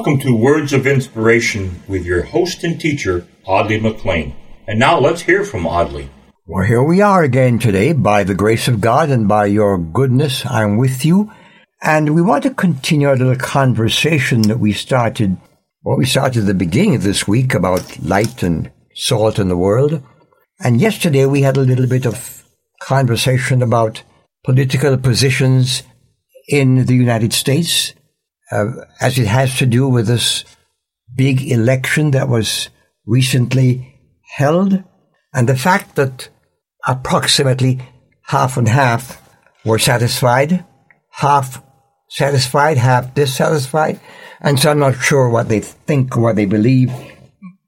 Welcome to Words of Inspiration with your host and teacher, Audley McLean. And now let's hear from Audley. Well, here we are again today. By the grace of God and by your goodness, I'm with you. And we want to continue our little conversation that we started, well, we started at the beginning of this week about light and salt in the world. And yesterday we had a little bit of conversation about political positions in the United States, uh, as it has to do with this big election that was recently held, and the fact that approximately half and half were satisfied, half satisfied, half dissatisfied, and so I'm not sure what they think or what they believe.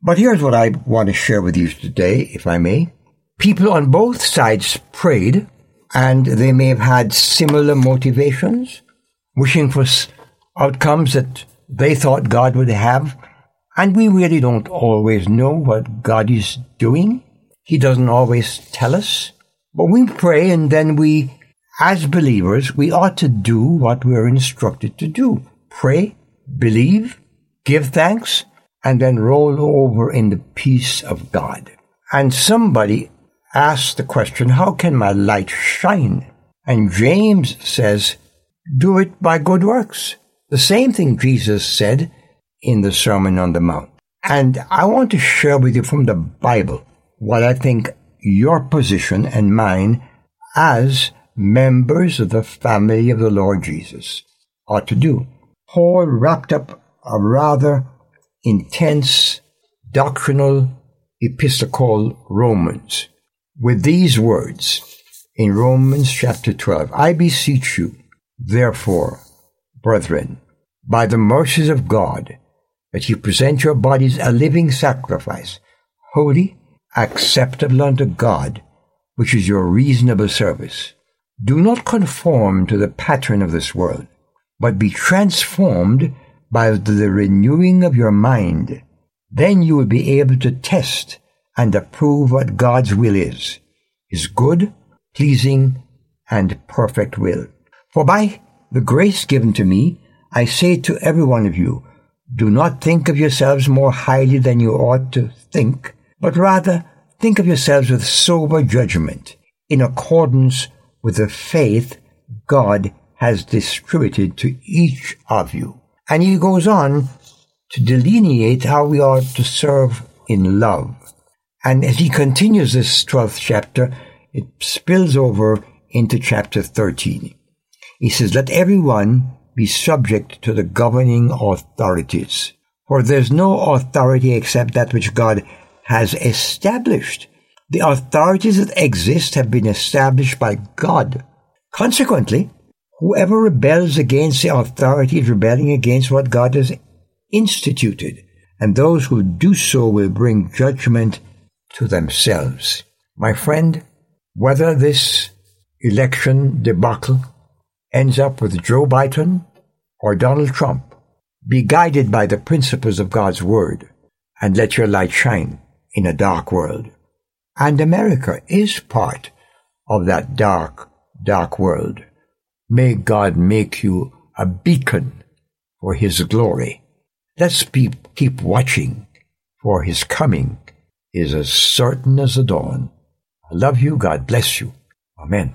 But here's what I want to share with you today, if I may. People on both sides prayed, and they may have had similar motivations, wishing for outcomes that they thought God would have. And we really don't always know what God is doing. He doesn't always tell us. But we pray and then we, as believers, we ought to do what we're instructed to do. Pray, believe, give thanks, and then roll over in the peace of God. And somebody asked the question, how can my light shine? And James says, do it by good works. The same thing Jesus said in the Sermon on the Mount. And I want to share with you from the Bible what I think your position and mine as members of the family of the Lord Jesus ought to do. Paul wrapped up a rather intense doctrinal epistle Romans with these words in Romans chapter 12. I beseech you, therefore, brethren, by the mercies of God, that you present your bodies a living sacrifice, holy, acceptable unto God, which is your reasonable service. Do not conform to the pattern of this world, but be transformed by the renewing of your mind. Then you will be able to test and approve what God's will is, his good, pleasing, and perfect will. For by the grace given to me, I say to every one of you, do not think of yourselves more highly than you ought to think, but rather think of yourselves with sober judgment, in accordance with the faith God has distributed to each of you. And he goes on to delineate how we are to serve in love. And as he continues this 12th chapter, it spills over into chapter 13. He says, Let everyone be subject to the governing authorities. For there's no authority except that which God has established. The authorities that exist have been established by God. Consequently, whoever rebels against the authority is rebelling against what God has instituted, and those who do so will bring judgment to themselves. My friend, whether this election debacle ends up with Joe Biden or Donald Trump, be guided by the principles of God's Word and let your light shine in a dark world. And America is part of that dark, dark world. May God make you a beacon for His glory. Let's be, keep watching, for His coming is as certain as the dawn. I love you. God bless you. Amen.